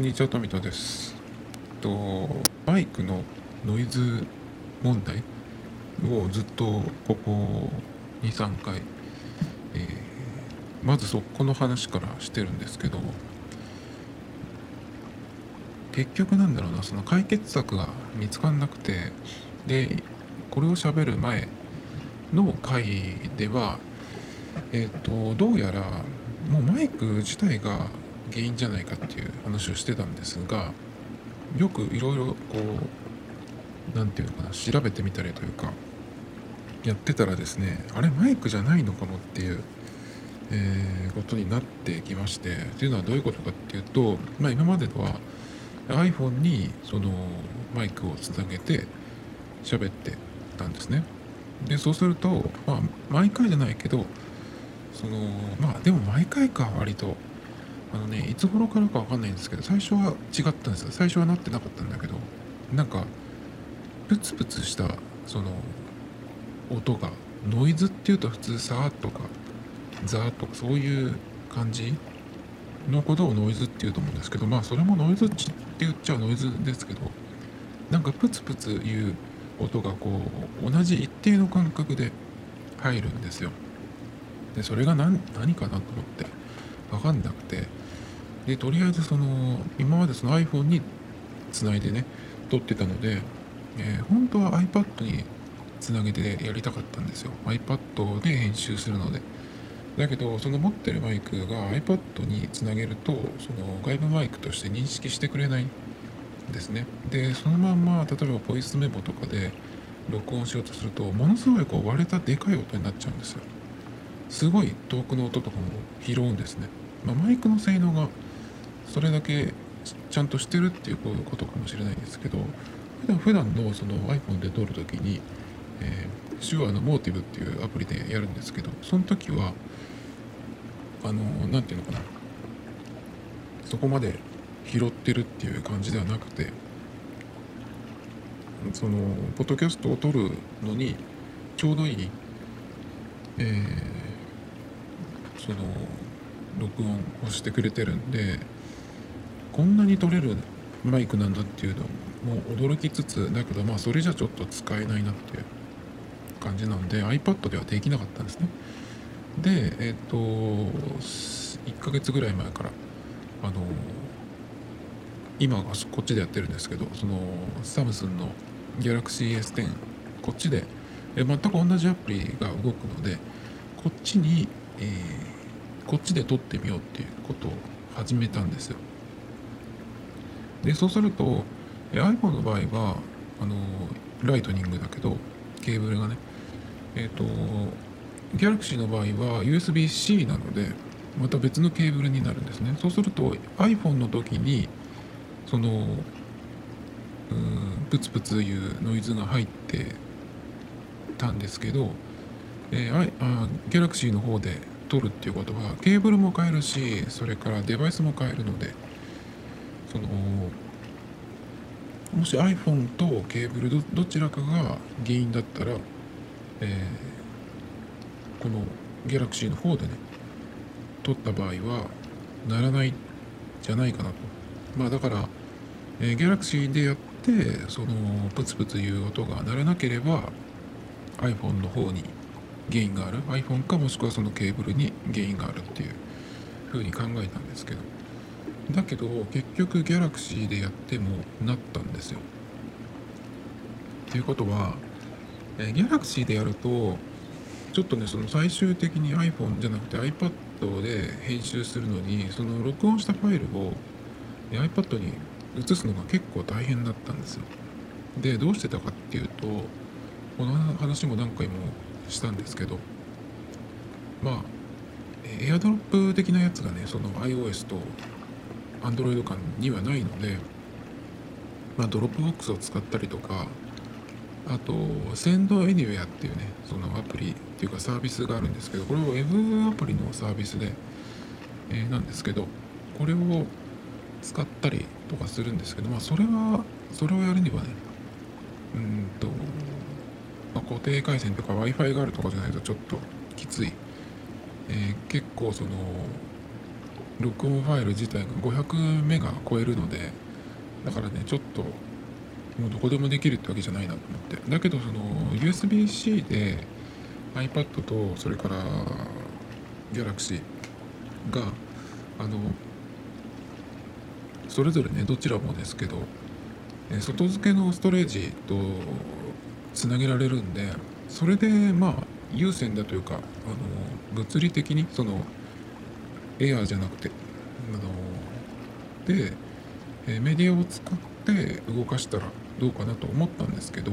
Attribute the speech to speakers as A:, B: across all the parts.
A: こんにちは、富田です。と、バイクのノイズ問題をずっとここ2、3回、えーまずそこの話からしてるんですけど、結局なんだろうな、その解決策が見つかんなくて、で、これを喋る前の回では、えっ、と、どうやら、もうマイク自体が原因じゃないかっていう話をしてたんですがよくいろいろこう何て言うのかな調べてみたりというかやってたらですねあれマイクじゃないのかもっていう、えーことになってきましてというのはどういうことかっていうと、まあ、今までは iPhone にそのマイクをつなげて喋ってたんですね。でそうすると、まあ、毎回じゃないけどそのまあでも毎回か割と。あのねいつ頃からかわかんないんですけど最初は違ったんですよ。最初はなってなかったんだけどなんかプツプツしたその音がノイズっていうと普通さーとかザーとかそういう感じのことをノイズっていうと思うんですけどまあそれもノイズって言っちゃノイズですけどなんかプツプツいう音がこう同じ一定の間隔で入るんですよ。でそれが何何かなと思って分かんなくてでとりあえずその今までその iPhone につないでね撮ってたので、えー本当は iPad につなげてやりたかったんですよ。iPad で編集するので。だけどその持ってるマイクが iPad につなげるとその外部マイクとして認識してくれないんですね。でそのまんま例えばボイスメモとかで録音しようとするとものすごいこう割れたでかい音になっちゃうんですよ。すごい遠くの音とかも拾うんですね、まあ、マイクの性能がそれだけちゃんとしてるっていうことかもしれないんですけど普段普段のその iPhone で撮るときに、えー、手話のモーティブっていうアプリでやるんですけどその時はあの何て言うのかな。そこまで拾ってるっていう感じではなくてそのポッドキャストを撮るのにちょうどいい、えーその録音をしてくれてるんでこんなに撮れるマイクなんだっていうのも驚きつつだけどまあそれじゃちょっと使えないなっていう感じなんで iPad ではできなかったんですね。でえっ、と1ヶ月ぐらい前からあの今こっちでやってるんですけどそのサムスンの Galaxy S10 こっちで全く同じアプリが動くのでこっちに、えーこっちで撮ってみようっていうことを始めたんですよ。でそうすると iPhone の場合はあのライトニングだけどケーブルがねえっ、と Galaxy の場合は USB-C なのでまた別のケーブルになるんですね。そうすると iPhone の時にそのうんプツプツいうノイズが入ってたんですけど、えー、ああ Galaxy の方で撮るっていうことはケーブルも変えるしそれからデバイスも変えるのでそのもし iPhone とケーブルどちらかが原因だったら、えーこの Galaxy の方でね撮った場合はならないじゃないかなと。まあだから、えー、Galaxy でやってそのプツプツいう音が鳴らなければ iPhone の方に原因がある。iPhone かもしくはそのケーブルに原因があるっていう風に考えたんですけど。だけど結局 Galaxy でやってもなったんですよ。っていうことは、えー Galaxy でやるとちょっとねその最終的に iPhone じゃなくて iPad で編集するのにその録音したファイルを iPad に移すのが結構大変だったんですよ。でどうしてたかっていうとこの話も何回もしたんですけどまあ AirDrop 的なやつがねその iOS と Android 間にはないのでまあ Dropbox を使ったりとかあと Send Anywhere っていうねそのアプリっていうかサービスがあるんですけどこれは Web アプリのサービスで、えーなんですけどこれを使ったりとかするんですけどまあそれはそれをやるにはねうんと、まあ、固定回線とか w i f i があるとかじゃないとちょっときつい、えー結構その録音ファイル自体が500メガ超えるのでだからねちょっともうどこでもできるってわけじゃないなと思って。だけどその USB-C で iPad とそれから Galaxy があのそれぞれねどちらもですけど外付けのストレージとつなげられるんでそれでまあ有線だというかあの物理的にそのエアーじゃなくてあのでメディアを使って動かしたらどうかなと思ったんですけど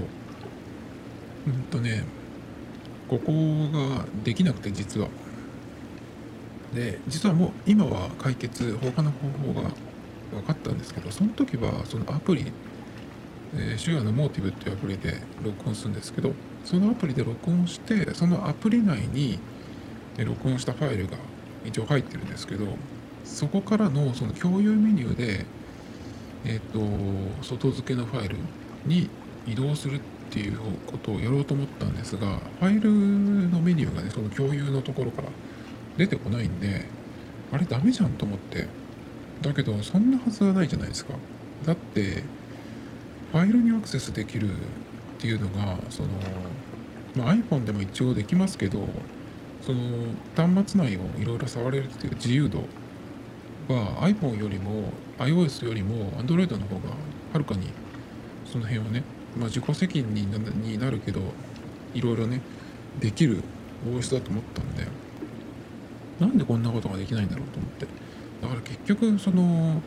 A: うんとねここができなくて実は。で実はもう今は解決他の方法が分かったんですけどその時はそのアプリ、えー、シュアのモーティブっていうアプリで録音するんですけどそのアプリで録音してそのアプリ内に録音したファイルが一応入ってるんですけどそこからのその共有メニューでえっ、ー、と外付けのファイルに移動するっていうことをやろうと思ったんですがファイルのメニューがねその共有のところから出てこないんであれダメじゃんと思ってだけどそんなはずはないじゃないですか。だってファイルにアクセスできるっていうのがその、まあ、iPhone でも一応できますけどその端末内をいろいろ触れるっていう自由度は iPhone よりも iOS よりも Android の方がはるかにその辺はね、まあ、自己責任になるけどいろいろねできる OS だと思ったんでなんでこんなことができないんだろうと思って。だから結局その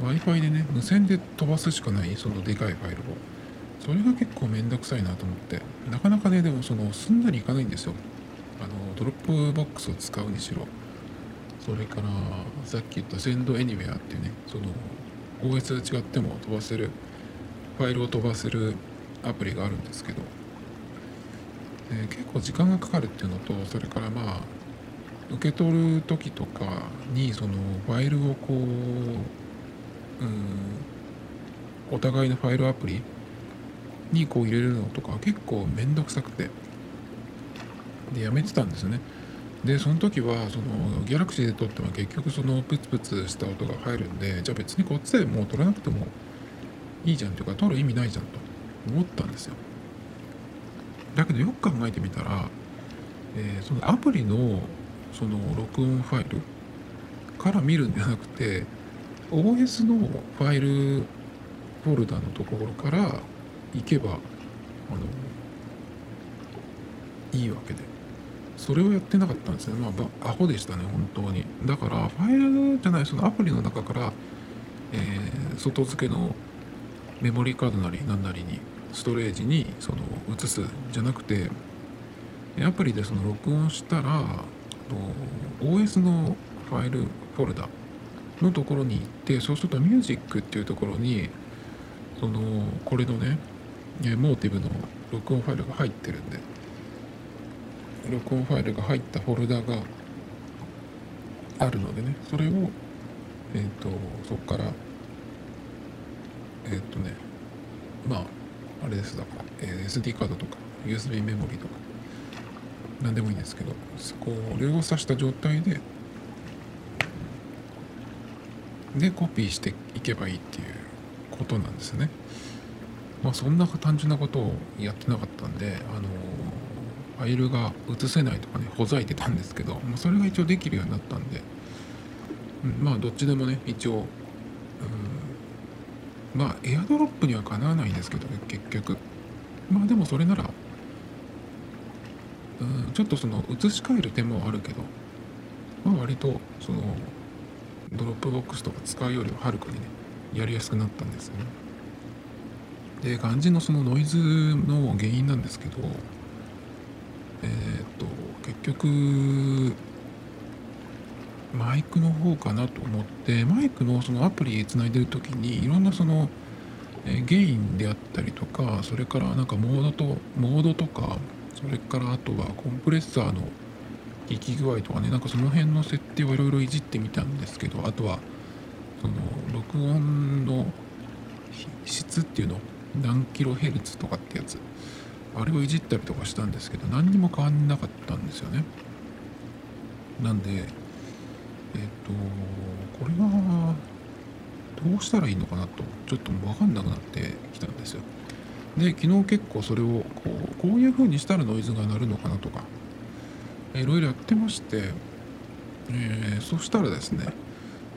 A: w i f i でね無線で飛ばすしかないそのでかいファイルを。それが結構めんどくさいなと思って。なかなかねでもそのすんなりいかないんですよ。あの Dropbox を使うにしろそれからさっき言った Send Anywhere っていうねその OS 違っても飛ばせるファイルを飛ばせるアプリがあるんですけど、え、結構時間がかかるっていうのとそれからまあ受け取る時とかにそのファイルをこう、うん、お互いのファイルアプリにこう入れるのとか結構めんどくさくて。でやめてたんですよね。でその時はそのギャラクシーで撮っても結局そのプツプツした音が入るんでじゃあ別にこっちでもう撮らなくてもいいじゃんというか撮る意味ないじゃんと思ったんですよ。だけどよく考えてみたら、えー、そのアプリのその録音ファイルから見るんじゃなくて OS のファイルフォルダのところから行けばあのいいわけで。それをやってなかったんですねまあアホでしたね本当に。だからファイルじゃないそのアプリの中から、えー、外付けのメモリーカードなり何なりにストレージにその移すじゃなくてアプリでその録音したら OS のファイルフォルダのところに行ってそうするとミュージックっていうところにそのこれのねモーティブの録音ファイルが入ってるんで。録音ファイルが入ったフォルダがあるのでねそれをえっ、ー、とそこからえっ、ー、とねまああれですだから、えー、SD カードとか USB メモリーとか何でもいいんですけどこれを挿した状態ででコピーしていけばいいっていうことなんですね。まあそんな単純なことをやってなかったんであのファイルが移せないとかねほざいてたんですけど、まあ、それが一応できるようになったんで、うん、まあどっちでもね一応、まあ AirDrop にはかなわないんですけどね結局まあでもそれならうん、ちょっとその移し替える手もあるけど、まあ、割とその Dropbox とか使うよりははるかにねやりやすくなったんですよね。で肝心のそのノイズの原因なんですけどえー、っと結局マイクの方かなと思ってマイクのそのアプリつないでる時にいろんなそのゲインであったりとかそれからなんかモードとモードとかそれからあとはコンプレッサーの効き具合とかねなんかその辺の設定をいろいろいじってみたんですけどあとはその録音の質っていうの何キロヘルツとかってやつ。あれをいじったりとかしたんですけど何にも変わんなかったんですよね。なんでえっ、とこれはどうしたらいいのかなとちょっと分かんなくなってきたんですよ。で昨日結構それをこうこういう風にしたらノイズが鳴るのかなとかいろいろやってまして、えー、そしたらですね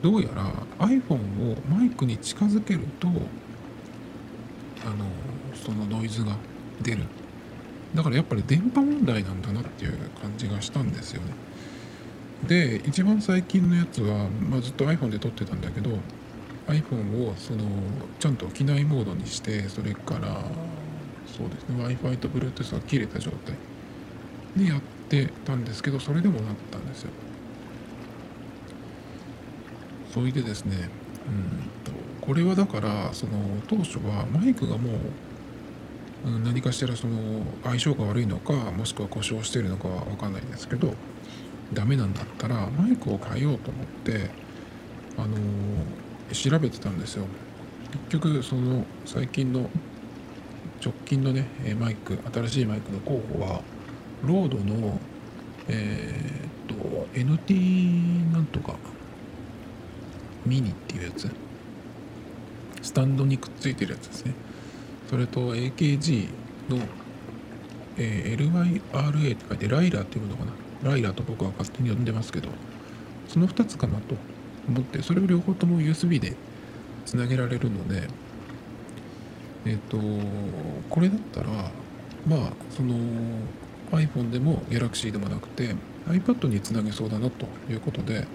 A: どうやら iPhone をマイクに近づけるとあのそのノイズが出る。だからやっぱり電波問題なんだなっていう感じがしたんですよね。で一番最近のやつは、まあ、ずっと iPhone で撮ってたんだけど iPhone をそのちゃんと機内モードにしてそれからそうですね Wi-Fi と Bluetooth が切れた状態でやってたんですけどそれでもなったんですよ。それでですねうんとこれはだからその当初はマイクがもう、何かしらその相性が悪いのかもしくは故障しているのかは分かんないんですけどダメなんだったらマイクを変えようと思ってあの調べてたんですよ。結局その最近の直近のねマイク新しいマイクの候補はロードのえー、っと NT なんとかミニっていうやつ。スタンドにくっついてるやつですね。それと AKG の、えー、LYRA って書いてライラーっていうのかな。ライラーと僕は勝手に呼んでますけどその2つかなと思ってそれを両方とも USB でつなげられるのでえっ、ー、とこれだったらまあその iPhone でも Galaxy でもなくて iPad につなげそうだなということで、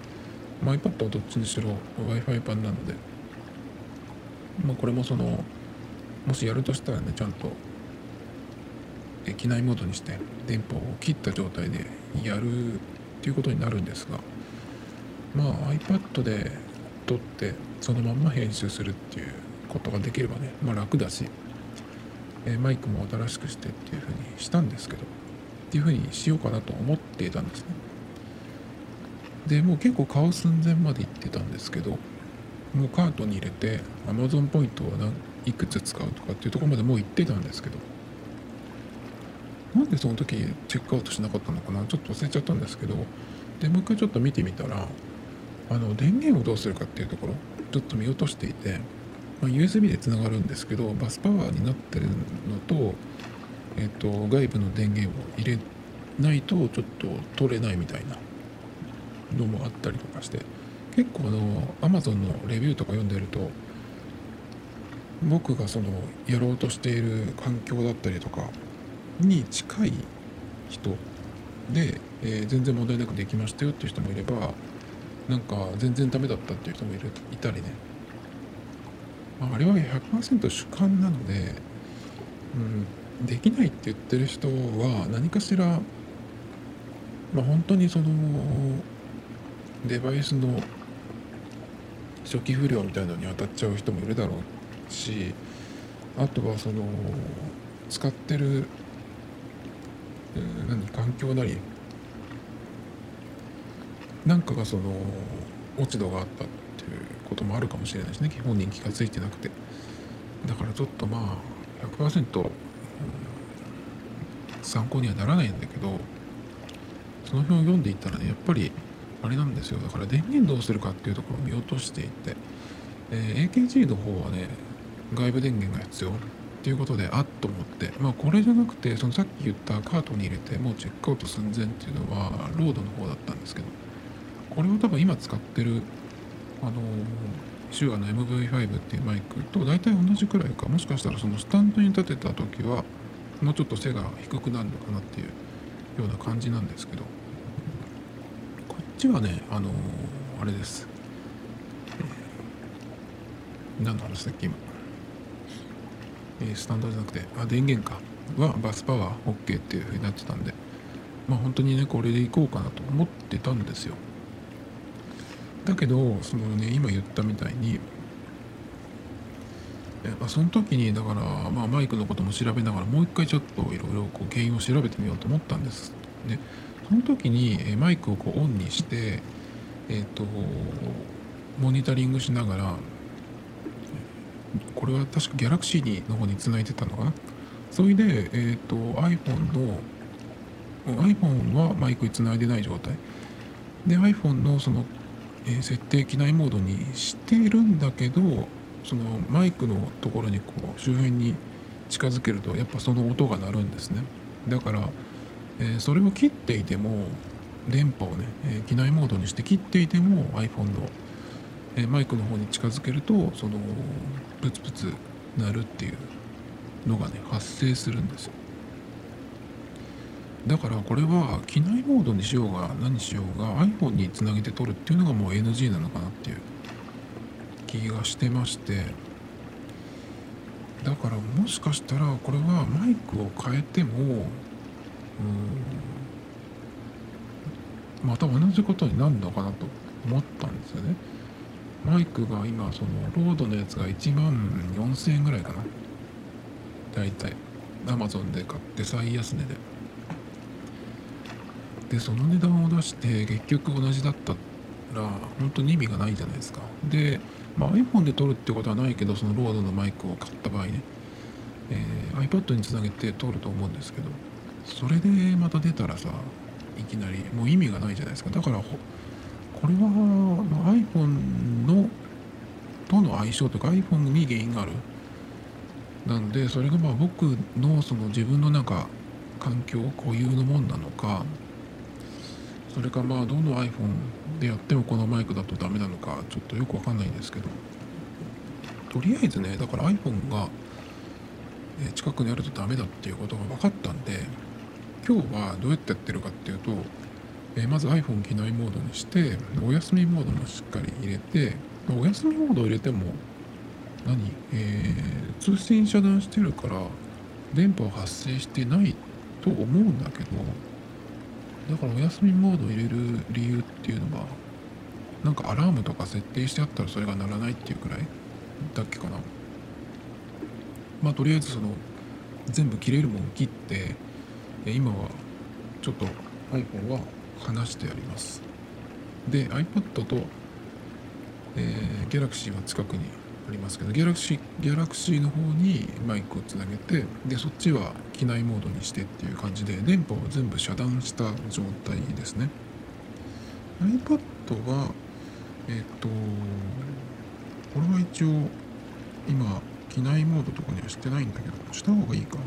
A: まあ、iPad はどっちにしろ Wi-Fi 版なので、まあ、これもそのもしやるとしたらねちゃんと機内モードにして電波を切った状態でやるっていうことになるんですがまあ iPad で撮ってそのまんま編集するっていうことができればね、まあ、楽だし、えマイクも新しくしてっていうふうにしたんですけどっていうふうにしようかなと思っていたんですね。でもう結構買う寸前まで行ってたんですけどもうカートに入れて Amazon ポイントをいくつ使うとかっていうところまでもう行ってたんですけど。なんでその時チェックアウトしなかったのかな？ちょっと忘れちゃったんですけど。でもう一回ちょっと見てみたらあの電源をどうするかっていうところちょっと見落としていて、まあ、USB でつながるんですけどバスパワーになってるのと,、えーと、外部の電源を入れないとちょっと取れないみたいなのもあったりとかして。結構あの Amazon のレビューとか読んでると僕がそのやろうとしている環境だったりとかに近い人で、えー、全然問題なくできましたよっていう人もいればなんか全然ダメだったっていう人もいるいたりね、まあ、あれは100%主観なので、うん、できないって言ってる人は何かしら、まあ、本当にそのデバイスの初期不良みたいなのに当たっちゃう人もいるだろうしあとはその使ってる、何環境なりなんかがその落ち度があったっていうこともあるかもしれないしね。基本人気が付いてなくて。だからちょっとまあ100%、参考にはならないんだけどその辺を読んでいったらねやっぱりあれなんですよ。だから電源どうするかっていうところを見落としていて、えー、AKG の方はね外部電源が必要っていうことであっと思って。まあこれじゃなくてそのさっき言ったカートに入れてもうチェックアウト寸前っていうのはロードの方だったんですけど。これを多分今使ってるあの手話の MV5 っていうマイクと大体同じくらいか。もしかしたらそのスタンドに立てた時はもうちょっと背が低くなるのかなっていうような感じなんですけど。こっちはねあのあれです、何の話だっけ今、え、スタンドじゃなくてあ電源か。はバスパワー OK っていう風になってたんで。まあ本当にねこれでいこうかなと思ってたんですよ。だけどそのね今言ったみたいにまあ、その時にだから、まあ、マイクのことも調べながらもう一回ちょっといろいろ原因を調べてみようと思ったんですでその時にマイクをこうオンにしてえっ、ー、とモニタリングしながらこれは確かギャラクシーの方につないでたのかな？それで、えーと、iPhone の iPhone はマイクにつないでない状態。で iPhone のそのえー設定機内モードにしているんだけどそのマイクのところにこう周辺に近づけるとやっぱその音が鳴るんですね。だから、えーそれを切っていても電波をね、え機内モードにして切っていても iPhone の、えマイクの方に近づけるとそのプツプツ鳴るっていうのがね発生するんですよ。だからこれは機内モードにしようが何しようが iPhone につなげて撮るっていうのがもう NG なのかなっていう気がしてまして。だからもしかしたらこれはマイクを変えてもうんまた同じことになるのかなと思ったんですよね。マイクが今そのロードのやつが1万4000円ぐらいかな。大体。Amazon で買って最安値で。でその値段を出して結局同じだったら本当に意味がないじゃないですか。で、まあ、iPhone で撮るってことはないけどそのロードのマイクを買った場合ね、えー iPad につなげて撮ると思うんですけどそれでまた出たらさいきなりもう意味がないじゃないですか。だからこれは、iPhone のとの相性というか iPhone に原因がある。なのでそれがまあ僕のその自分のなんか環境固有のもんなのかそれかまあどの iPhone でやってもこのマイクだとダメなのかちょっとよくわかんないんですけど。とりあえずねだから iPhone が近くにあるとダメだっていうことが分かったんで今日はどうやってやってるかっていうと、えまず iPhone 機内モードにしてお休みモードもしっかり入れてまお休みモードを入れても何、えー通信遮断してるから電波は発生してないと思うんだけどだからお休みモードを入れる理由っていうのはなんかアラームとか設定してあったらそれが鳴らないっていうくらい？だっけかな？まあとりあえずその全部切れるもん切って今はちょっと iPhone は離してあります。で iPad と、えー、Galaxy は近くにありますけど Galaxy, Galaxy の方にマイクをつなげてでそっちは機内モードにしてっていう感じで電波を全部遮断した状態ですね。iPad はえっ、とこれは一応今機内モードとかにはしてないんだけどした方がいいかな。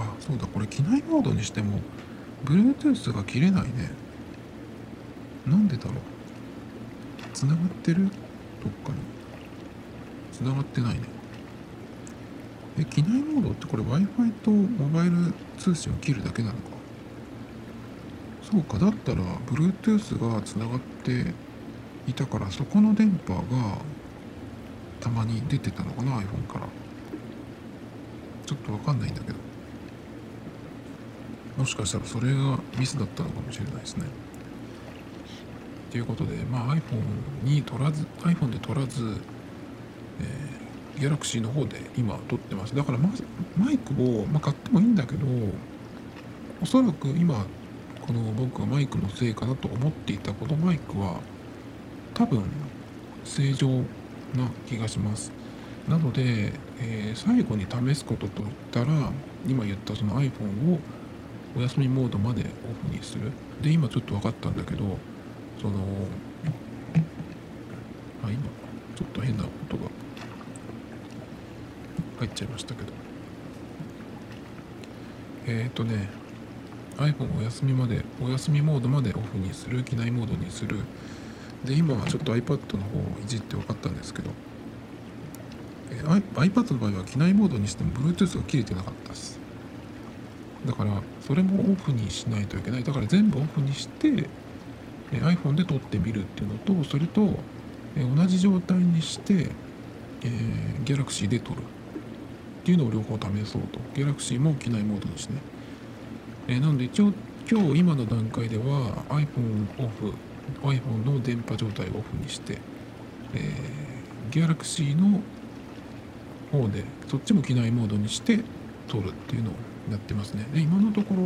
A: あそうだこれ機内モードにしても Bluetooth が切れないね。なんでだろう。つながってる？どっかに。つながってないね。え機内モードってこれ w i f i とモバイル通信を切るだけなのか？そうかだったら Bluetooth がつながっていたからそこの電波がたまに出てたのかな iPhone から。ちょっとわかんないんだけど。もしかしたらそれがミスだったのかもしれないですね。ということでまあ iPhone に取らず iPhone で取らず、えー、Galaxy の方で今撮ってます。だからマイクを、まあ、買ってもいいんだけどおそらく今この僕がマイクのせいかなと思っていたこのマイクは多分正常な気がします。なので、えー最後に試すことといったら今言ったその iPhone をお休みモードまでオフにする？で今ちょっと分かったんだけどそのあ今ちょっと変な音が入っちゃいましたけど。えっ、ー、とね iPhone お休みまでお休みモードまでオフにする？機内モードにする。で今はちょっと iPad の方をいじって分かったんですけど、えー iPad の場合は機内モードにしても Bluetooth が切れてなかったです。だからそれもオフにしないといけない。だから全部オフにして iPhone で撮ってみるっていうのとそれと、同じ状態にして、えー Galaxy で撮る。っていうのを両方試そうと。Galaxy も機内モードにしてね、えーなので一応今日今の段階では iPhone オフ iPhone の電波状態をオフにして、えー Galaxy の方でそっちも機内モードにして撮るっていうのをやってますね。で今のところ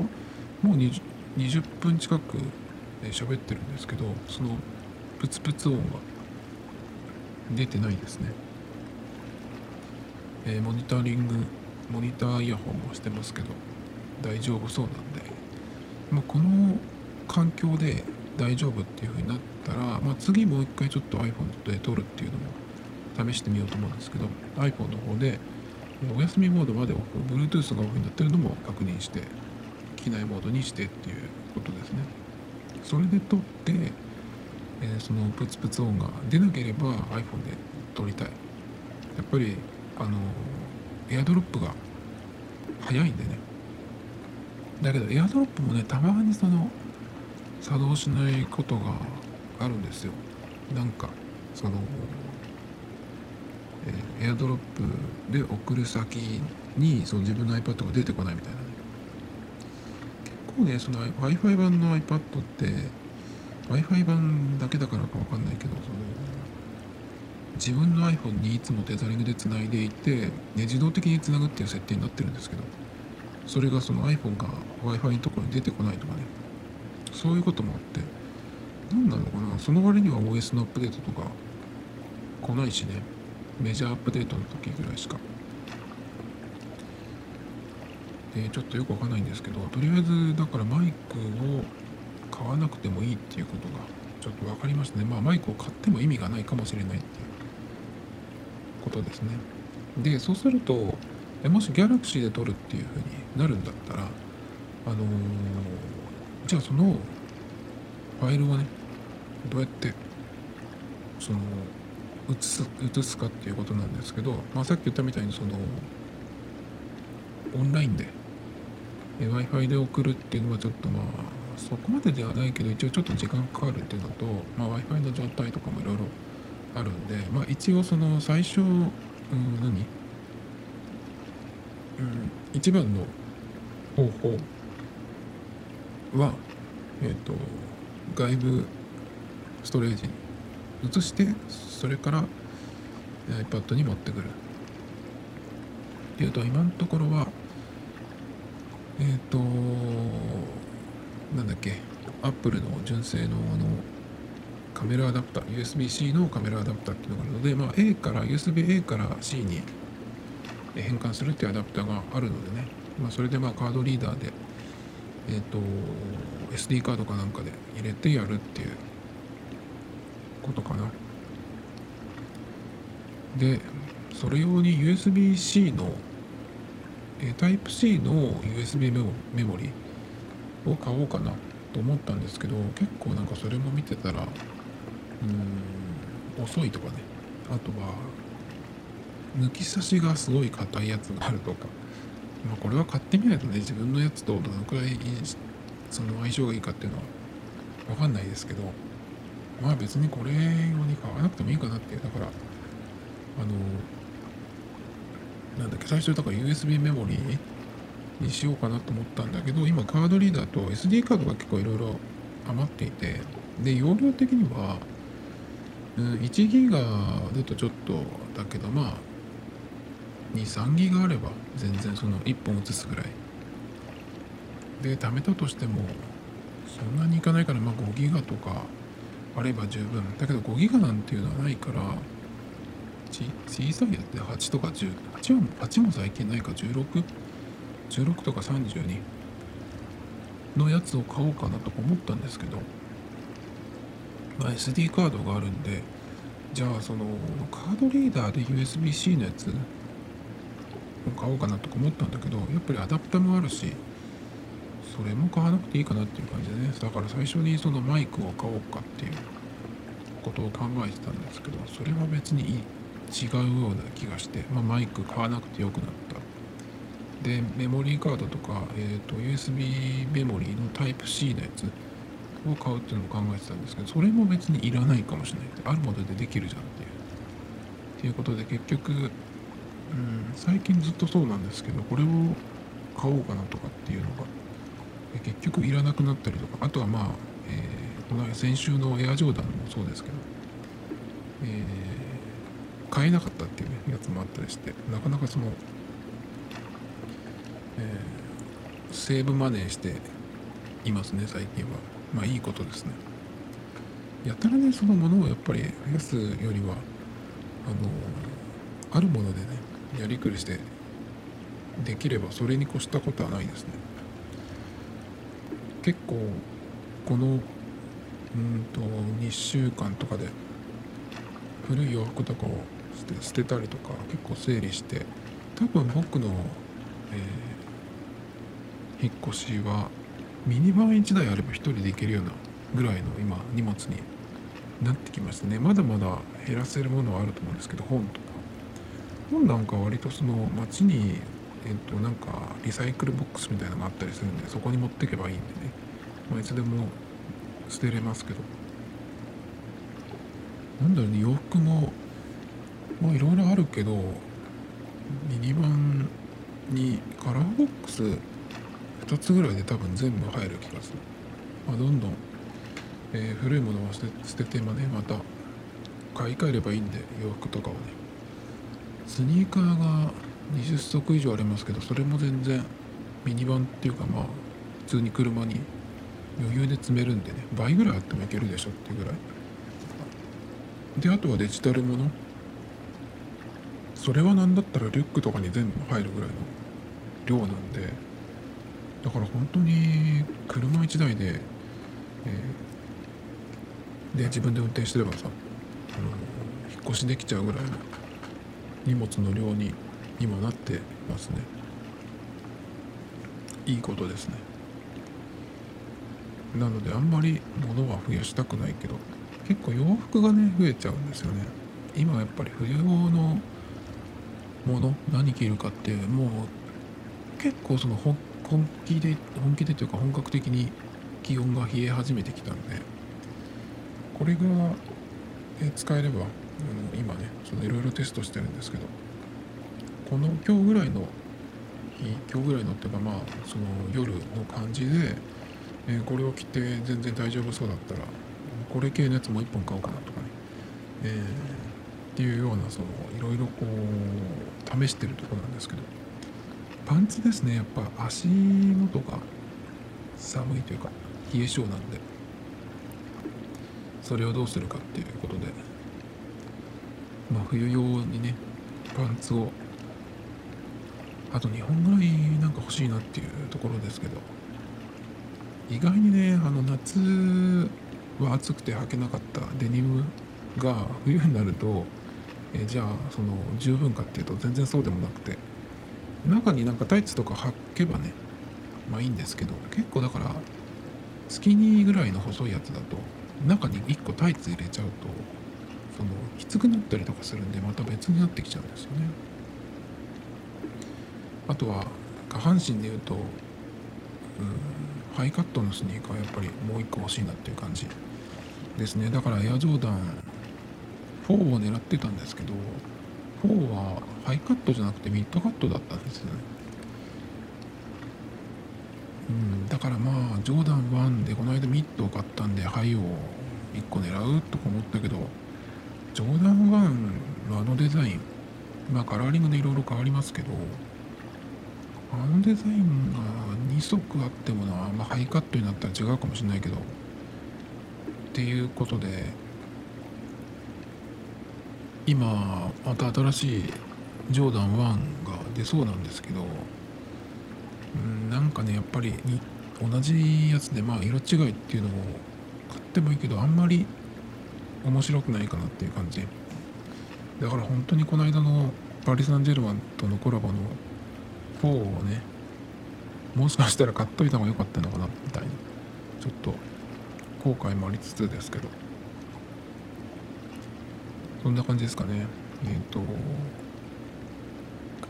A: もう 20, 20分近くえ喋ってるんですけどそのプツプツ音は出てないですね、えーモニタリングモニターイヤホンもしてますけど大丈夫そうなんで、まあ、この環境で大丈夫っていう風になったら、まあ、次もう一回ちょっと iPhone で撮るっていうのも試してみようと思うんですけど iPhone の方でお休みモードまで Bluetooth がオフになってるのも確認して機内モードにしてっていうことですね。それで撮って、えー、そのプツプツ音が出なければ iPhone で撮りたい。やっぱりあのエアドロップが早いんでね。だけどエアドロップもねたまにその作動しないことがあるんですよ。なんかその、エアドロップで送る先にその自分の iPad が出てこないみたいな。結構ねその w i f i 版の iPad って w i f i 版だけだからかわかんないけどその自分の iPhone にいつもテザリングでつないでいて、ね、自動的につなぐっていう設定になってるんですけどそれがその iPhone が w i f i のところに出てこないとかね。そういうこともあって何なのかな。その割には OS のアップデートとか来ないしね。メジャーアップデートの時ぐらいしか。でちょっとよくわかんないんですけどとりあえずだからマイクを買わなくてもいいっていうことがちょっと分かりましたね。まあマイクを買っても意味がないかもしれないっていうことですね。でそうするともしギャラクシーで撮るっていうふうになるんだったらあのー、じゃあそのファイルをねどうやってその移す移すかっていうことなんですけど、まあ、さっき言ったみたいにそのオンラインで w i f i で送るっていうのはちょっとまあそこまでではないけど一応ちょっと時間かかるっていうのと、まあ、w i f i の状態とかもいろいろあるんで、まあ、一応その最初、うん、何？うん、一番の方法は、えっ、ー、と外部ストレージに移してそれから iPad に持ってくる。っていうと今のところはえっ、ー、となんだっけ Apple の純正のあのカメラアダプター USB-C のカメラアダプターっていうのがあるので、まあ、A から USB-A から C に変換するっていうアダプターがあるのでね、まあ、それでまあカードリーダーで、えーと、SD カードかなんかで入れてやるっていうことかな。で、それ用に USB-C の、えー、Type-C の USB メモリを買おうかなと思ったんですけど、結構なんかそれも見てたら、うん、遅いとかね、あとは、抜き差しがすごい硬いやつがあるとか、まあ、これは買ってみないとね自分のやつとどのくらいその相性がいいかっていうのは分かんないですけど。まあ別にこれ用に買わなくてもいいかなって。だからあのなんだっけ最初だから USB メモリーにしようかなと思ったんだけど今カードリーダーと SD カードが結構いろいろ余っていてで容量的にはうん1ギガだとちょっとだけどまあ23ギガあれば全然その1本移すぐらい。で貯めたとしてもそんなにいかないからまあ5ギガとかあれば十分だけど5ギガなんていうのはないから小さいやつで8とか10 8, は8も最近ないか 16?16 16とか32のやつを買おうかなとか思ったんですけど、まあ、SD カードがあるんでじゃあそのカードリーダーで USB-C のやつを買おうかなとか思ったんだけどやっぱりアダプターもあるしそれも買わなくていいかなっていう感じでね。だから最初にそのマイクを買おうかっていうことを考えてたんですけどそれは別に違うような気がして、まあ、マイク買わなくてよくなった。でメモリーカードとか、えーと、USB メモリーのタイプ C のやつを買うっていうのを考えてたんですけどそれも別にいらないかもしれない。あるものでできるじゃんっていう。っていうことで結局うん、最近ずっとそうなんですけどこれを買おうかなとかっていうのが結局いらなくなったりとかあとはまあ、えー、この先週のエアジョーダンもそうですけど、えー、買えなかったっていうねやつもあったりしてなかなかその、えー、セーブマネーしていますね最近は。まあいいことですね。やたらねそのものをやっぱり増やすよりはあのあるものでねやりくりしてできればそれに越したことはないですね。結構このうんと2週間とかで古い洋服とかを捨てたりとか結構整理して多分僕の、えー引っ越しはミニバン1台あれば1人で行けるようなぐらいの今荷物になってきましたね。まだまだ減らせるものはあると思うんですけど本とか。本なんか割とその街にえっとなんかリサイクルボックスみたいなのがあったりするんでそこに持ってけばいいんでね、まあ、いつでも捨てれますけど。なんだろうね洋服もまあいろいろあるけどミニバンにカラーボックス2つぐらいで多分全部入る気がする、まあ、どんどん、えー古いものは捨て捨ててまねまた買い替えればいいんで洋服とかをね。スニーカーが20足以上ありますけどそれも全然ミニバンっていうかまあ普通に車に余裕で積めるんでね。倍ぐらいあってもいけるでしょっていうぐらい。であとはデジタルもの。それは何だったらリュックとかに全部入るぐらいの量なんで。だから本当に車1台で、えーで自分で運転してればさあの引っ越しできちゃうぐらいの荷物の量に今なってますね。いいことですね。なのであんまり物は増やしたくないけど結構洋服がね増えちゃうんですよね。今やっぱり冬用のもの何着るかってもう結構その本気で本気でというか本格的に気温が冷え始めてきたんでこれがえ使えればあの今ねそのいろいろテストしてるんですけどこの今日ぐらいの今日ぐらいのっていうかまあその夜の感じで、えーこれを着て全然大丈夫そうだったらこれ系のやつもう一本買おうかなとかね、えーっていうようなそのいろいろこう試してるとこなんですけど。パンツですねやっぱ足元が寒いというか冷え性なんで。それをどうするかっていうことで。まあ冬用にねパンツをあと2本ぐらいなんか欲しいなっていうところですけど。意外にねあの夏は暑くて履けなかったデニムが冬になるとえじゃあその十分かっていうと全然そうでもなくて中になんかタイツとか履けばねまあいいんですけど結構だからスキニーぐらいの細いやつだと中に1個タイツ入れちゃうとそのきつくなったりとかするんでまた別になってきちゃうんですよね。あとは下半身で言うとうんハイカットのスニーカーやっぱりもう1個欲しいなっていう感じ。ですね。だから Air Jordan 4を狙ってたんですけど4はハイカットじゃなくてミッドカットだったんですよね。うん。だからまあ Jordan 1でこの間ミッドを買ったんでハイを1個狙うとか思ったけど Jordan 1のあのデザインまあカラーリングでいろいろ変わりますけどあのデザインが2足あってもな、まあ、ハイカットになったら違うかもしれないけど。っていうことで今また新しいジョーダン1が出そうなんですけどうんなんかねやっぱりに同じやつでまあ色違いっていうのも買ってもいいけどあんまり面白くないかなっていう感じ。だから本当にこの間のパリ・サンジェルマンとのコラボのをねもしかしたら買っといた方が良かったのかなみたいなちょっと後悔もありつつですけど。そんな感じですかね。えっ、と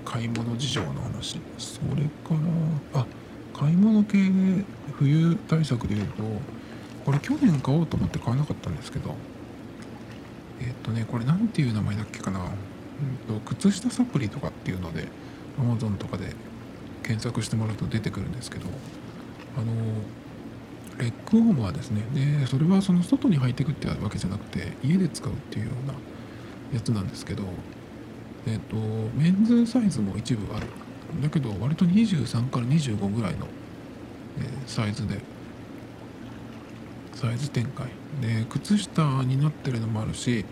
A: 買い物事情の話。それからあ買い物系冬対策で言うとこれ去年買おうと思って買わなかったんですけど。えっ、とねこれなんていう名前だっけかな、うん、と靴下サプリとかっていうので Amazon とかで検索してもらうと出てくるんですけどあのレッグウーマーですねでそれはその外に履いてくってわけじゃなくて家で使うっていうようなやつなんですけどえっ、とメンズサイズも一部ある。だけど割と23から25ぐらいの、えーサイズでサイズ展開。で靴下になってるのもあるし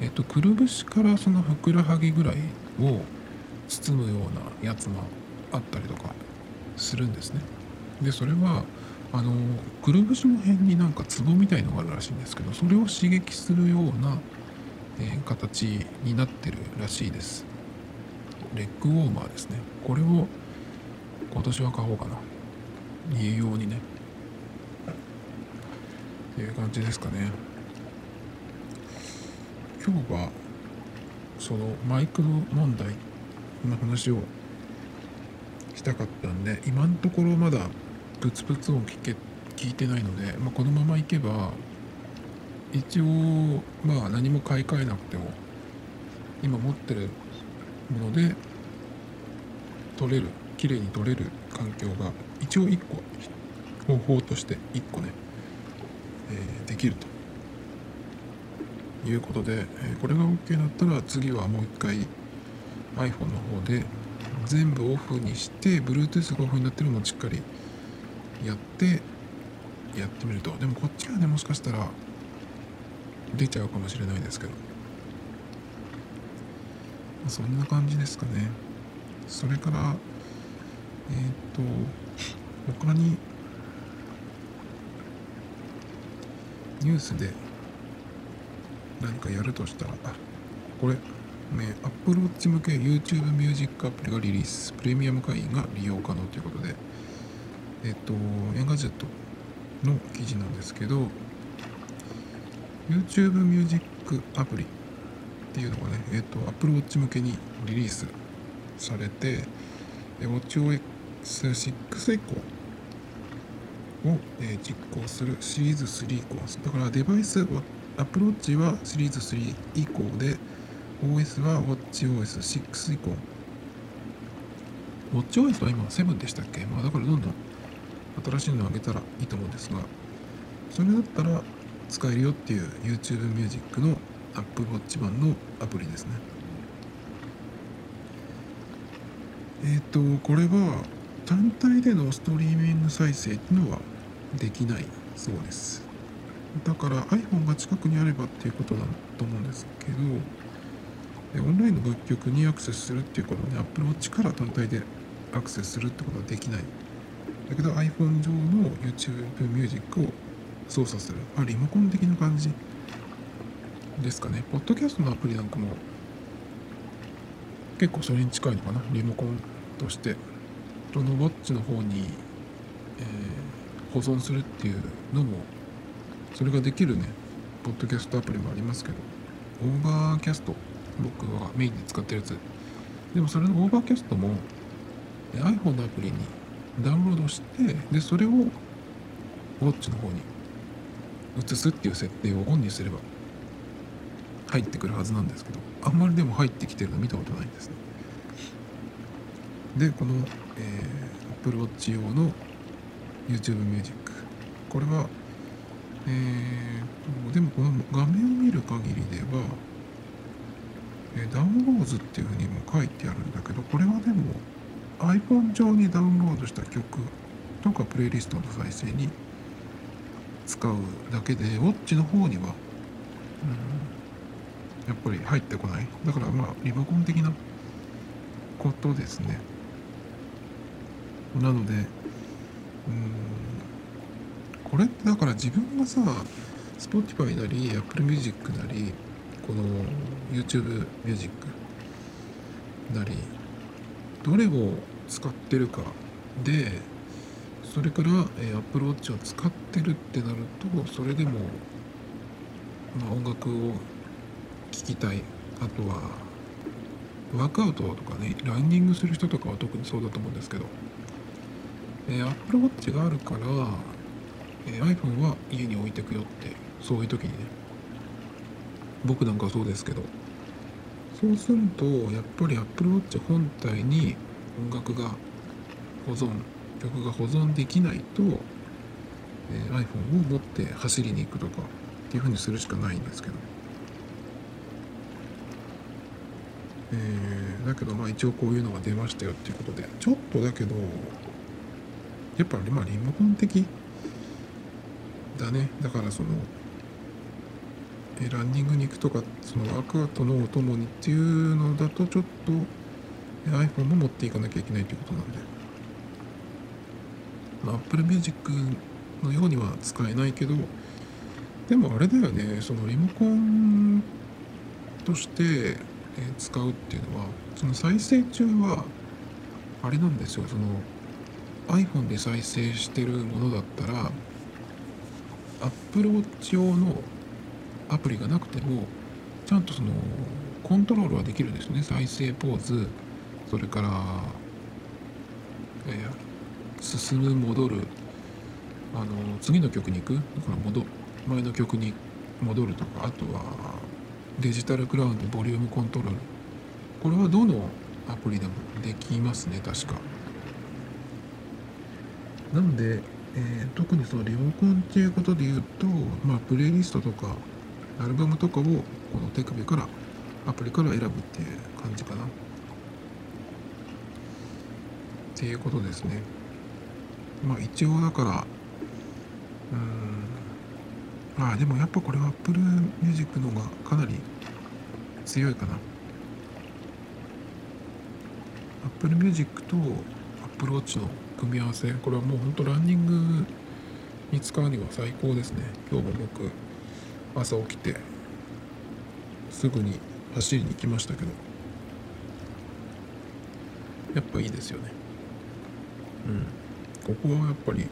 A: えっ、とくるぶしからそのふくらはぎぐらいを包むようなやつもあったりとかするんですね。でそれはあのくるぶしの辺になんかツボみたいのがあるらしいんですけどそれを刺激するような、えー、形になってるらしいです。レッグウォーマーですね。これを今年は買おうかな。家用にね。っていう感じですかね。今日はそのマイクロ問題の話をしたかったんで今のところまだプツプツ音聞け聞いてないので、まあ、このままいけば一応まあ何も買い替えなくても今持ってるもので取れる綺麗に取れる環境が一応1個方法として1個ね、えー、できると。いうことで、えー、これが OK だったら次はもう一回 iPhone の方で全部オフにして Bluetooth がオフになってるのもしっかりやってやってみると。でもこっちはねもしかしたら出ちゃうかもしれないですけど。そんな感じですかね。それからえっ、ー、と他にニュースで何かやるとしたらあこれ。ね Apple Watch 向け YouTube ミュージックアプリがリリースプレミアム会員が利用可能ということでえっ、と Engadget の記事なんですけど YouTube ミュージックアプリっていうのがね、えっ、と Apple Watch 向けにリリースされて WatchOS 6以降を、え、実行するシリーズ3以降だからデバイス Apple Watch はシリーズ3以降で OS は WatchOS6 以降。WatchOS は今7でしたっけ？まあだからどんどん新しいのをあげたらいいと思うんですがそれだったら使えるよっていう YouTube Music の Apple Watch 版のアプリですね。えっ、ー、とこれは単体でのストリーミング再生っていうのはできないそうです。だから iPhone が近くにあればっていうことだと思うんですけどでオンラインの楽曲にアクセスするっていうことね Apple Watch から単体でアクセスするってことはできない。だけど iPhone 上の YouTube Music を操作する、まあ、リモコン的な感じですかね。ポッドキャストのアプリなんかも結構それに近いのかな。リモコンとして。そのウォッチの方に、えー、保存するっていうのもそれができるね。ポッドキャストアプリもありますけど。 Overcast。僕はメインで使ってるやつ。でもそれの Overcast も iPhone のアプリにダウンロードしてでそれをウォッチの方に移すっていう設定をオンにすれば入ってくるはずなんですけどあんまりでも入ってきてるの見たことないんですね。でこの、えー、Apple Watch 用の YouTube Music これはえー、でもこの画面を見る限りでは、え、ダウンローズっていうふうにも書いてあるんだけどこれはでも iPhone 上にダウンロードした曲とかプレイリストの再生に使うだけでウォッチの方には、うん、やっぱり入ってこない。だからまあリモコン的なことですね。なのでうんこれってだから自分がさ Spotify なり Apple Music なりこの YouTube Music なりどれを使ってるかでそれから、え、Apple Watch を使ってるってなるとそれでも、ま、音楽を聴きたい。あとはワークアウトとかねランニングする人とかは特にそうだと思うんですけど、え、Apple Watch があるから、え、iPhone は家に置いてくよってそういう時にね僕なんかそうですけど。そうするとやっぱり Apple Watch 本体に音楽が保存曲が保存できないと、えー、iPhone を持って走りに行くとかっていうふうにするしかないんですけど、えー、だけどまあ一応こういうのが出ましたよっていうことで。ちょっとだけどやっぱりまあリモコン的だね。だからそのえランニングに行くとかそのワークアウトのお供にっていうのだとちょっと iPhone も持っていかなきゃいけないということなんで、まあ、Apple Music のようには使えないけどでもあれだよねそのリモコンとして使うっていうのはその再生中はあれなんですよ。その iPhone で再生してるものだったら Apple Watch 用のアプリがなくてもちゃんとそのコントロールはできるんですね。再生ポーズそれから、えー、進む戻るあの次の曲に行くだから戻前の曲に戻るとかあとはデジタルクラウンドボリュームコントロール。これはどのアプリでもできますね確か。なので、えー、特にそのリモコンっていうことで言うとまあプレイリストとかアルバムとかをこの手首からアプリから選ぶっていう感じかな。っていうことですね。まあ一応だからうん。まあでもやっぱこれは Apple Music の方がかなり強いかな。Apple Music と Apple Watch の組み合わせ。これはもうほんとランニングに使うには最高ですね。今日も僕朝起きてすぐに走りに行きましたけどやっぱいいですよね。うん。ここはやっぱり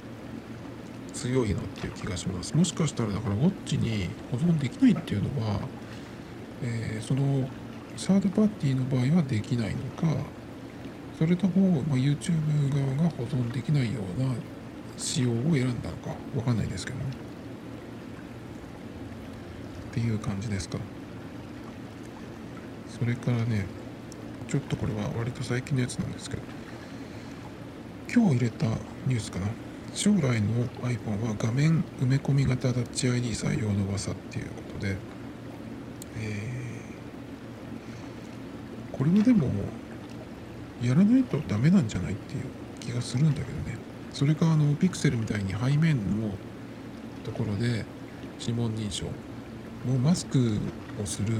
A: 強いなっていう気がします。もしかしたらだからウォッチに保存できないっていうのは、えー、そのサードパーティーの場合はできないのかそれとも、まあ、YouTube 側が保存できないような仕様を選んだのかわかんないですけどね。っていう感じですか？それからねちょっとこれは割と最近のやつなんですけど今日入れたニュースかな？将来の iPhone は画面埋め込み型タッチ ID 採用の噂っていうことで、えー、これはでもやらないとダメなんじゃないっていう気がするんだけどね。それかあのピクセルみたいに背面のところで指紋認証もうマスクをする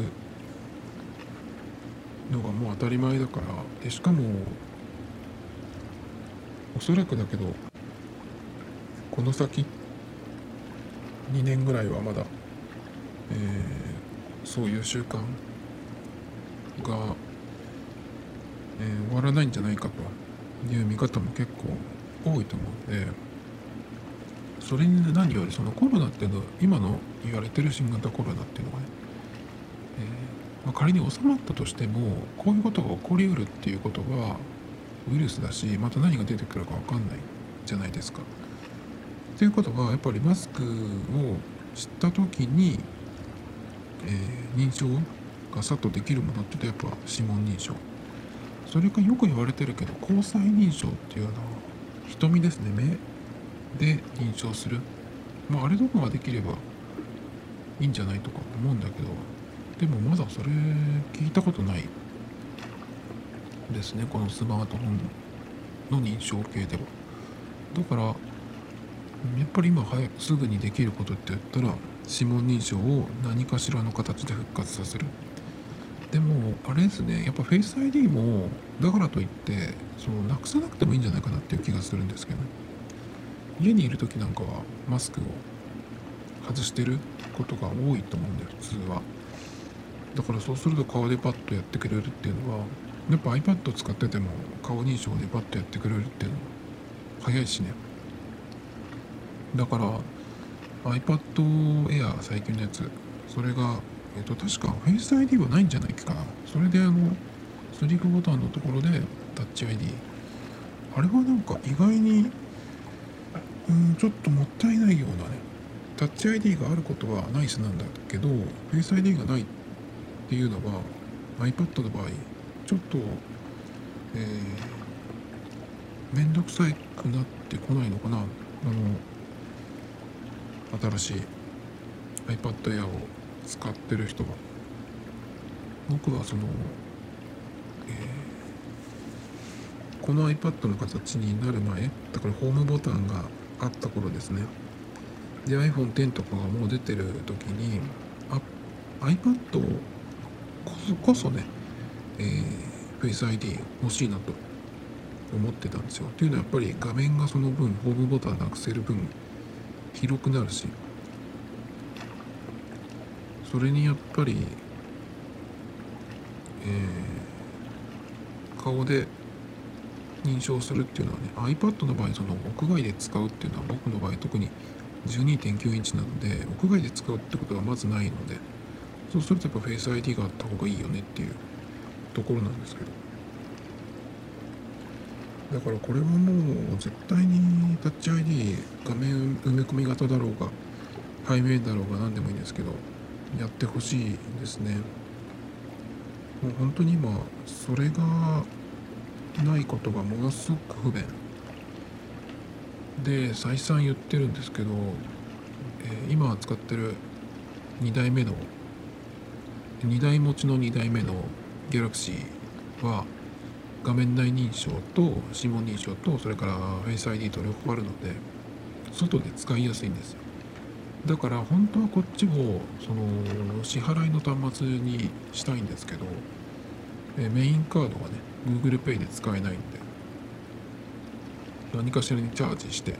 A: のがもう当たり前だからでしかもおそらくだけどこの先2年ぐらいはまだ、えー、そういう習慣が、えー、終わらないんじゃないかという見方も結構多いと思うのでそれに何よりそのコロナっていうのは今の言われてる新型コロナっていうのがね、えーまあ、仮に収まったとしてもこういうことが起こりうるっていうことはウイルスだしまた何が出てくるか分かんないじゃないですか。ということはやっぱりマスクを知った時に、えー、認証がさっとできるものっていうとやっぱ指紋認証それかよく言われてるけど交際認証っていうのは瞳ですね目で認証する。まああれとかができればいいんじゃないとか思うんだけどでもまだそれ聞いたことない。ですねこのスマートフォンの認証系では。だからやっぱり今早すぐにできることって言ったら指紋認証を何かしらの形で復活させる。でもあれですねやっぱ Face ID もだからといってそのなくさなくてもいいんじゃないかなっていう気がするんですけどね。家にいる時なんかはマスクを外してることが多いと思うんで普通は。だからそうすると顔でパッとやってくれるっていうのはやっぱ iPad 使ってても顔認証でパッとやってくれるっていうのは早いしね。だから iPad Air 最近のやつそれがえっ、と確か Face ID はないんじゃないかな。それであのスリープボタンのところでタッチ ID あれはなんか意外にうんちょっともったいないようなね。タッチ ID があることはナイスなんだけど Face ID がないっていうのは iPad の場合ちょっとえー、めんどくさくなってこないのかな。あの新しい iPad Air を使ってる人は。僕はその、えー、この iPad の形になる前だからホームボタンがあった頃ですねで iPhone10 とかがもう出てる時にあ iPad こそこそね、えー、Face ID 欲しいなと思ってたんですよ。っていうのはやっぱり画面がその分ホームボタンなくせる分広くなるしそれにやっぱり、えー、顔で認証するっていうのはね iPad の場合その屋外で使うっていうのは僕の場合特に12.9インチなので屋外で使うってことがまずないのでそうするとやっぱ Face ID があった方がいいよねっていうところなんですけど。だからこれはもう絶対にタッチ ID 画面埋め込み型だろうが背面だろうが何でもいいんですけどやってほしいですね。もう本当に今それがないことがものすごく不便。で再三言ってるんですけど、えー、今使ってる2代目の2台持ちの2代目のギャラクシーは画面内認証と指紋認証とそれから Face ID と両方あるので外で使いやすいんですよ。だから本当はこっちをその支払いの端末にしたいんですけどメインカードがね Google Pay で使えないんで。何かしらにチャージして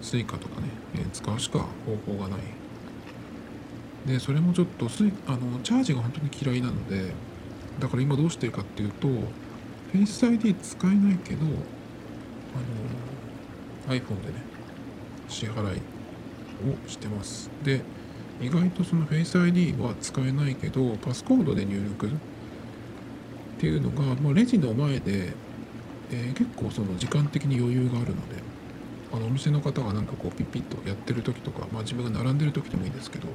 A: Suica とかね、え使うしか方法がない。でそれもちょっとスイあのチャージが本当に嫌いなのでだから今どうしてるかっていうと Face ID 使えないけどあの iPhone でね支払いをしてます。で意外とその Face ID は使えないけどパスコードで入力っていうのが、まあ、レジの前で、えー、結構その時間的に余裕があるのであのお店の方がなんかこうピッピッとやってる時とか、まあ、自分が並んでる時でもいいですけど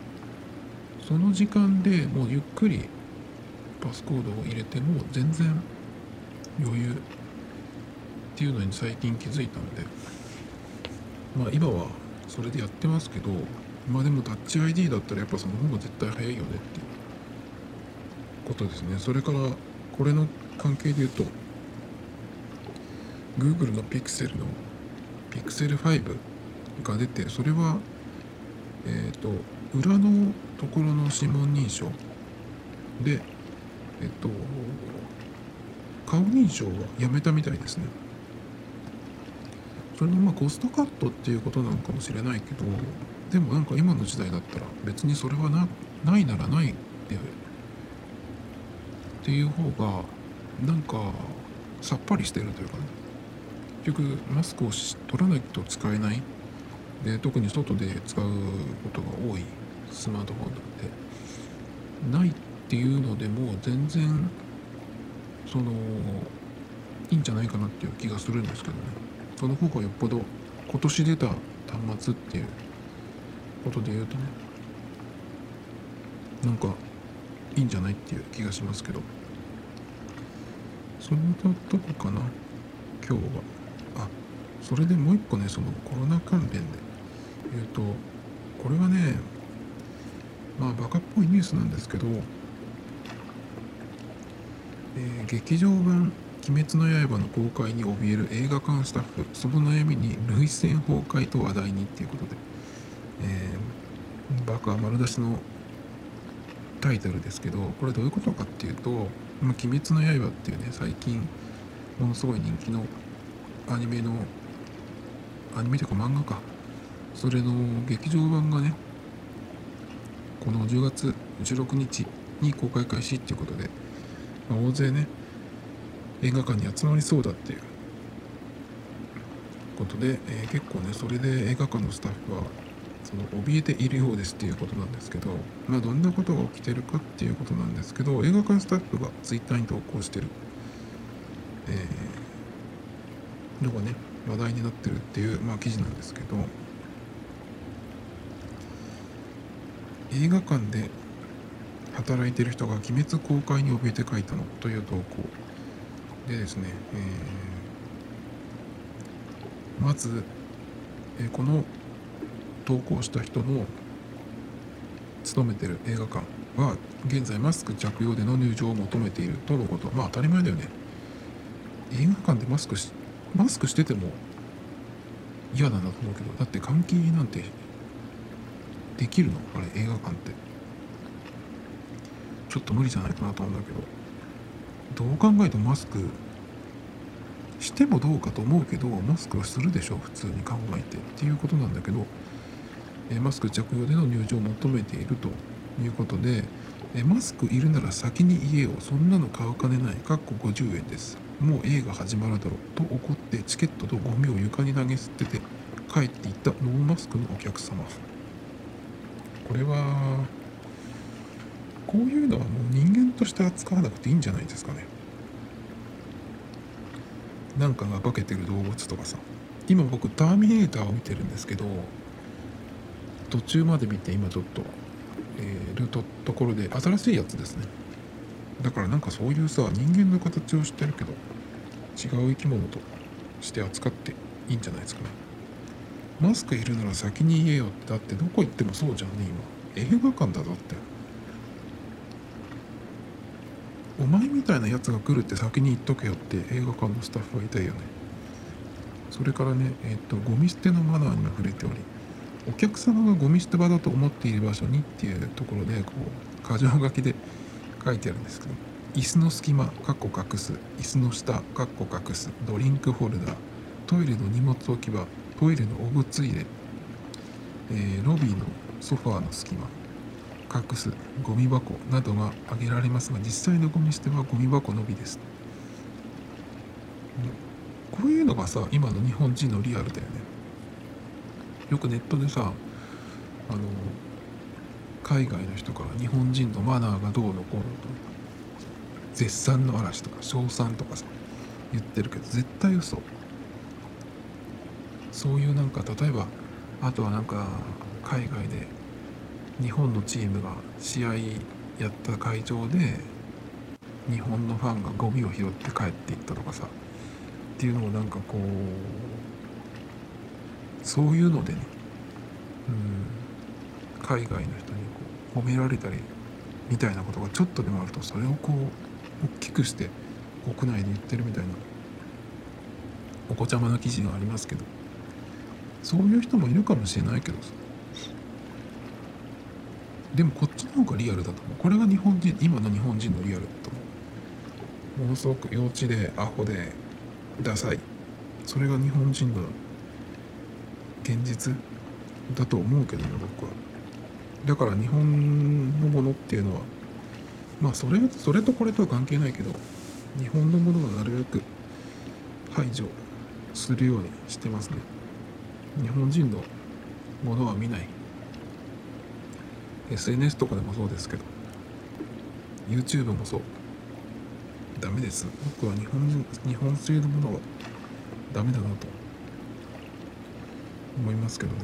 A: その時間でもうゆっくりパスコードを入れても全然余裕っていうのに最近気づいたのでまあ今はそれでやってますけどまあでもタッチ ID だったらやっぱその方が絶対早いよねっていうことですね。それからこれの関係で言うと Google の Pixel の Pixel 5が出てそれはえっ、ー、と裏のところの指紋認証でえっ、と顔認証はやめたみたいですね。それのまあコストカットっていうことなのかもしれないけどでもなんか今の時代だったら別にそれはなないならないっていうっていう方がなんかさっぱりしてるというかね。結局マスクを取らないと使えない。で特に外で使うことが多い。スマートフォンなんでないっていうのでもう全然そのいいんじゃないかなっていう気がするんですけどね。その方がよっぽど今年出た端末っていうことで言うとね。なんかいいんじゃないっていう気がしますけど。それだとこかな？今日は。あそれでもう一個ねそのコロナ関連で言うとこれはねまあバカっぽいニュースなんですけど、えー、劇場版「鬼滅の刃」の公開に怯える映画館スタッフその悩みに涙腺崩壊と話題にっていうことで、えー、バカ丸出しのタイトルですけどこれどういうことかっていうと「ま、鬼滅の刃」っていうね最近ものすごい人気のアニメのアニメというか漫画か。それの劇場版がねこの10月16日に公開開始っていうことで、まあ、大勢ね映画館に集まりそうだっていうことで、えー、結構ねそれで映画館のスタッフはその怯えているようですっていうことなんですけど、まあ、どんなことが起きてるかっていうことなんですけど映画館スタッフがツイッターに投稿してる、えー、のがね話題になってるっていう、まあ、記事なんですけど映画館で働いてる人が「鬼滅公開に怯えて書いたの」という投稿。でですね、えー、まず、えー、この投稿した人の勤めてる映画館は現在マスク着用での入場を求めているとのこと。まあ当たり前だよね。映画館でマスクしマスクしてても嫌だなと思うけどだって換気なんてできるの？あれ映画館って。ちょっと無理じゃないかなと思うんだけど。どう考えてもマスクしてもどうかと思うけどマスクはするでしょ普通に考えて。っていうことなんだけど。マスク着用での入場を求めているということで、マスクいるなら先に言えよそんなの買う金ないかっこ50円です。もう映画始まるだろと怒ってチケットとゴミを床に投げ捨てて帰っていったノーマスクのお客様。これはこういうのはもう人間として扱わなくていいんじゃないですかね。なんかが化けてる動物とかさ。今僕ターミネーターを見てるんですけど途中まで見て今ちょっと、えー、るとところで新しいやつですね。だからなんかそういうさ人間の形をしてるけど違う生き物として扱っていいんじゃないですかね。マスクいるなら先に言えよ。ってだってどこ行ってもそうじゃんね今。映画館だぞって。お前みたいなやつが来るって先に言っとけよって映画館のスタッフは言いたいよね。それからねえっ、とゴミ捨てのマナーにも触れており。お客様がゴミ捨て場だと思っている場所にっていうところでこう箇条書きで書いてあるんですけど椅子の隙間かっこ隠す。椅子の下かっこ隠す。ドリンクホルダー。トイレの荷物置き場。トイレのお物入れ、えー、ロビーのソファーの隙間。隠す。ゴミ箱。などが挙げられますが実際のゴミ捨てはゴミ箱のみです。こういうのがさ今の日本人のリアルだよね。よくネットでさあの海外の人から日本人のマナーがどうのこうのと絶賛の嵐とか称賛とかさ言ってるけど絶対嘘。そういうなんか例えばあとはなんか海外で日本のチームが試合やった会場で日本のファンがゴミを拾って帰っていったとかさっていうのをなんかこうそういうのでね、うん、海外の人にこう褒められたりみたいなことがちょっとでもあるとそれをこう大きくして国内で言ってるみたいなお子ちゃまな記事がありますけどそういう人もいるかもしれないけどさ。でもこっちの方がリアルだと思う。これが日本人今の日本人のリアルだと思う。ものすごく幼稚でアホでダサい。それが日本人の現実だと思うけどね僕は。だから日本のものっていうのはまあそれそれとこれとは関係ないけど日本のものはなるべく排除するようにしてますね。日本人のものは見ない。SNS とかでもそうですけど YouTube もそう。ダメです。僕は日本人日本製のものはダメだなと。思いますけどね。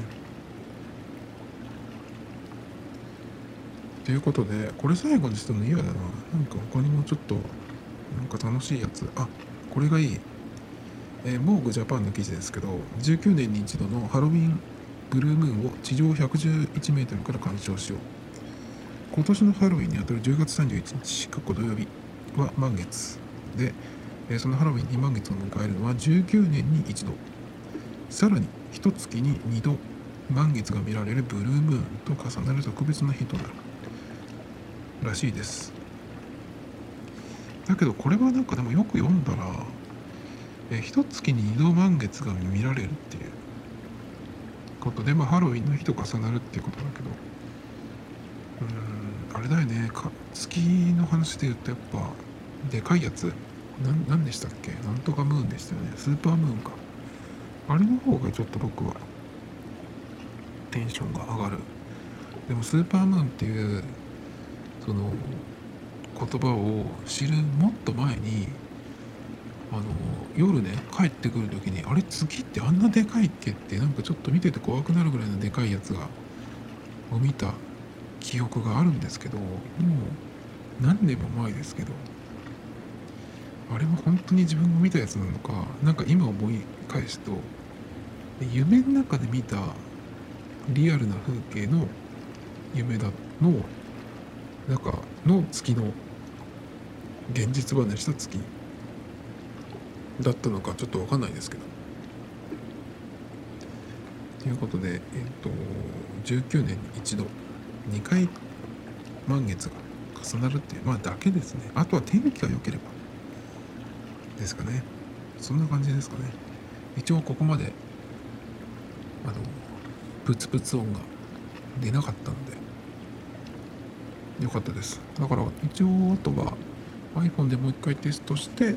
A: ということでこれ最後にしても嫌だな。なんか他にもちょっとなんか楽しいやつ。あこれがいい。えー、モーグジャパンの記事ですけど19年に一度のハロウィンブルームーンを地上111メートルから鑑賞しよう。今年のハロウィンにあたる10月31日過去土曜日は満月。で、えそのハロウィンに満月を迎えるのは19年に一度。さらに一月に2度満月が見られるブルームーンと重なる特別な日となる。らしいです。だけどこれはなんかでもよく読んだらえ一月に2度満月が見られるっていう。ことで、まあ、ハロウィンの日と重なるっていうことだけど。うんあれだよね。か月の話で言うとやっぱでかいやつ。何でしたっけ？なんとかムーンでしたよね。スーパームーンか。あれの方がちょっと僕はテンションが上がる。でもスーパームーンっていうその言葉を知るもっと前にあの夜ね帰ってくる時にあれ月ってあんなでかいっけってなんかちょっと見てて怖くなるぐらいのでかいやつがを見た記憶があるんですけどもう何年も前ですけどあれは本当に自分が見たやつなのか何か今思い返すと夢の中で見たリアルな風景の夢だの中の月の現実離れした月だったのかちょっと分かんないですけど。ということで、えっ、と、19年に一度、2回満月が重なるっていう、まあだけですね。あとは天気が良ければですかね。そんな感じですかね。一応ここまで、あの、プツプツ音が出なかったのでよかったですだから一応あとは iPhone でもう一回テストして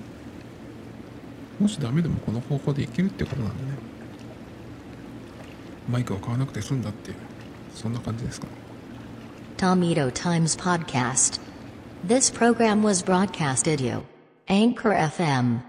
A: もしダメでもこの方法でいけるってことなんでねマイクを買わなくて済んだっていうそんな感じですか
B: Tomito Times Podcast. This program was broadcasted you. Anchor FM.